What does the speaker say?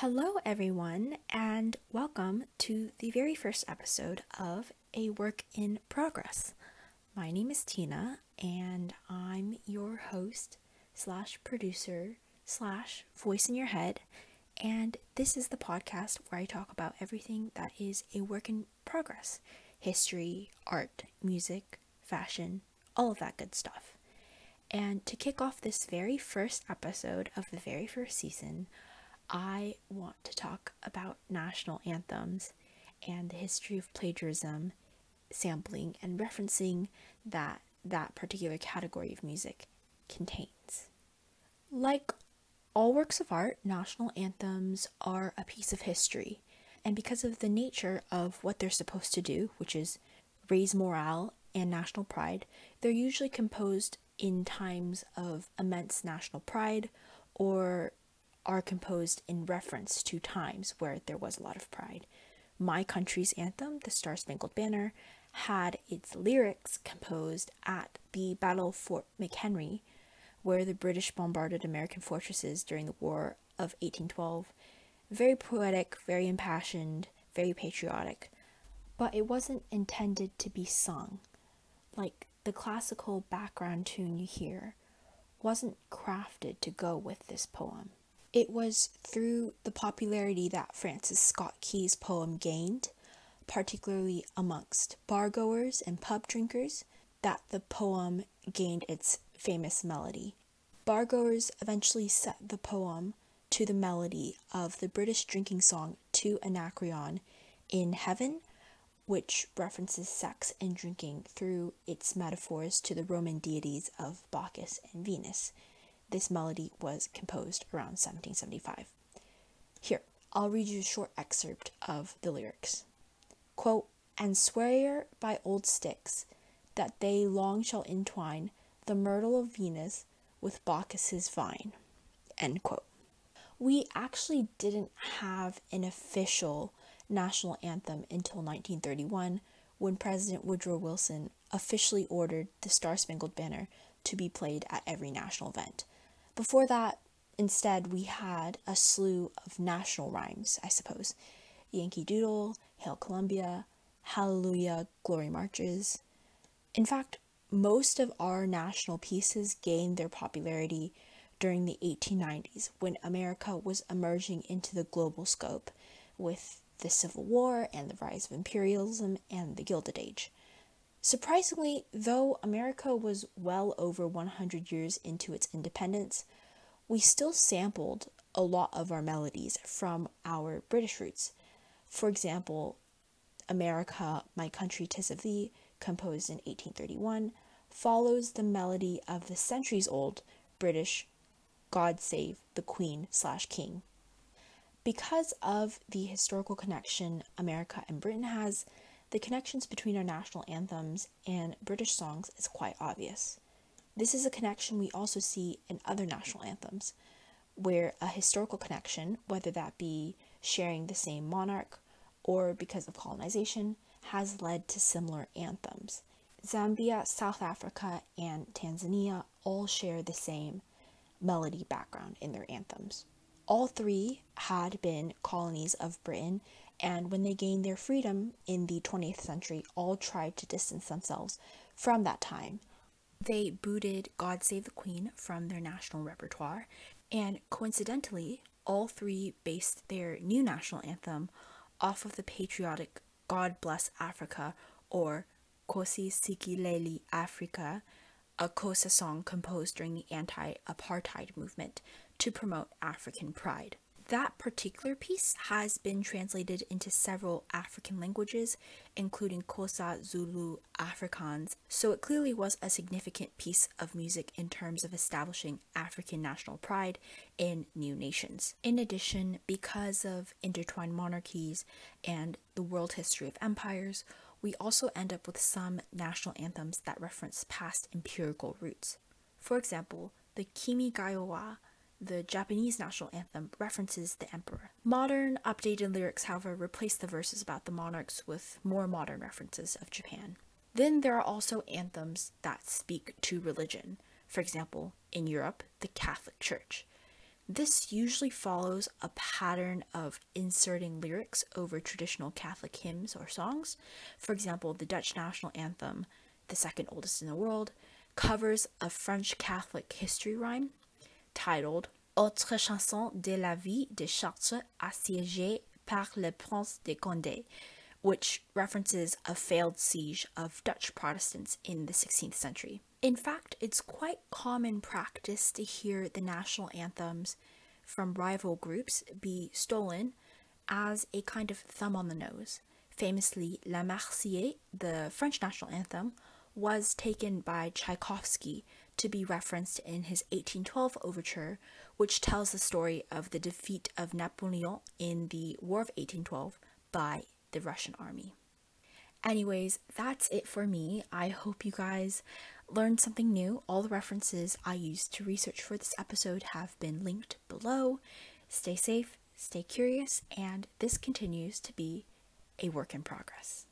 Hello, everyone, and welcome to the very first episode of A Work in Progress. My name is Tina, and I'm your host slash producer slash voice in your head. And this is the podcast where I talk about everything that is a work in progress history, art, music, fashion, all of that good stuff. And to kick off this very first episode of the very first season, I want to talk about national anthems and the history of plagiarism, sampling, and referencing that that particular category of music contains. Like all works of art, national anthems are a piece of history, and because of the nature of what they're supposed to do, which is raise morale and national pride, they're usually composed in times of immense national pride or are composed in reference to times where there was a lot of pride. My country's anthem, the Star Spangled Banner, had its lyrics composed at the Battle of Fort McHenry, where the British bombarded American fortresses during the War of 1812. Very poetic, very impassioned, very patriotic, but it wasn't intended to be sung. Like the classical background tune you hear wasn't crafted to go with this poem. It was through the popularity that Francis Scott Key's poem gained, particularly amongst bargoers and pub drinkers, that the poem gained its famous melody. Bargoers eventually set the poem to the melody of the British drinking song To Anacreon in Heaven, which references sex and drinking through its metaphors to the Roman deities of Bacchus and Venus. This melody was composed around 1775. Here, I'll read you a short excerpt of the lyrics. Quote, and swear by old Styx that they long shall entwine the myrtle of Venus with Bacchus's vine. End quote. We actually didn't have an official national anthem until 1931 when President Woodrow Wilson officially ordered the Star Spangled Banner to be played at every national event. Before that, instead, we had a slew of national rhymes, I suppose Yankee Doodle, Hail Columbia, Hallelujah, Glory Marches. In fact, most of our national pieces gained their popularity during the 1890s when America was emerging into the global scope with the Civil War and the rise of imperialism and the Gilded Age. Surprisingly, though America was well over 100 years into its independence, we still sampled a lot of our melodies from our British roots. For example, America, My Country, Tis of Thee, composed in 1831, follows the melody of the centuries old British God Save the Queen slash King. Because of the historical connection America and Britain has, the connections between our national anthems and British songs is quite obvious. This is a connection we also see in other national anthems, where a historical connection, whether that be sharing the same monarch or because of colonization, has led to similar anthems. Zambia, South Africa, and Tanzania all share the same melody background in their anthems. All three had been colonies of Britain and when they gained their freedom in the 20th century, all tried to distance themselves from that time. They booted God Save the Queen from their national repertoire, and coincidentally, all three based their new national anthem off of the patriotic God Bless Africa or Nkosi Sikelel' Africa, a Xhosa song composed during the anti apartheid movement to promote African pride. That particular piece has been translated into several African languages, including Xhosa, Zulu, Afrikaans, so it clearly was a significant piece of music in terms of establishing African national pride in new nations. In addition, because of intertwined monarchies and the world history of empires, we also end up with some national anthems that reference past empirical roots. For example, the Kimi ga yo wa the Japanese national anthem references the emperor. Modern, updated lyrics, however, replace the verses about the monarchs with more modern references of Japan. Then there are also anthems that speak to religion. For example, in Europe, the Catholic Church. This usually follows a pattern of inserting lyrics over traditional Catholic hymns or songs. For example, the Dutch national anthem, the second oldest in the world, covers a French Catholic history rhyme titled Autre chanson de la vie de Chartres assiégée par le prince de Condé, which references a failed siege of Dutch Protestants in the 16th century. In fact, it's quite common practice to hear the national anthems from rival groups be stolen as a kind of thumb on the nose. Famously, La Marseillaise, the French national anthem, was taken by Tchaikovsky to be referenced in his 1812 overture, which tells the story of the defeat of Napoleon in the War of 1812 by the Russian army. Anyways, that's it for me. I hope you guys learned something new. All the references I used to research for this episode have been linked below. Stay safe, stay curious, and this continues to be a work in progress.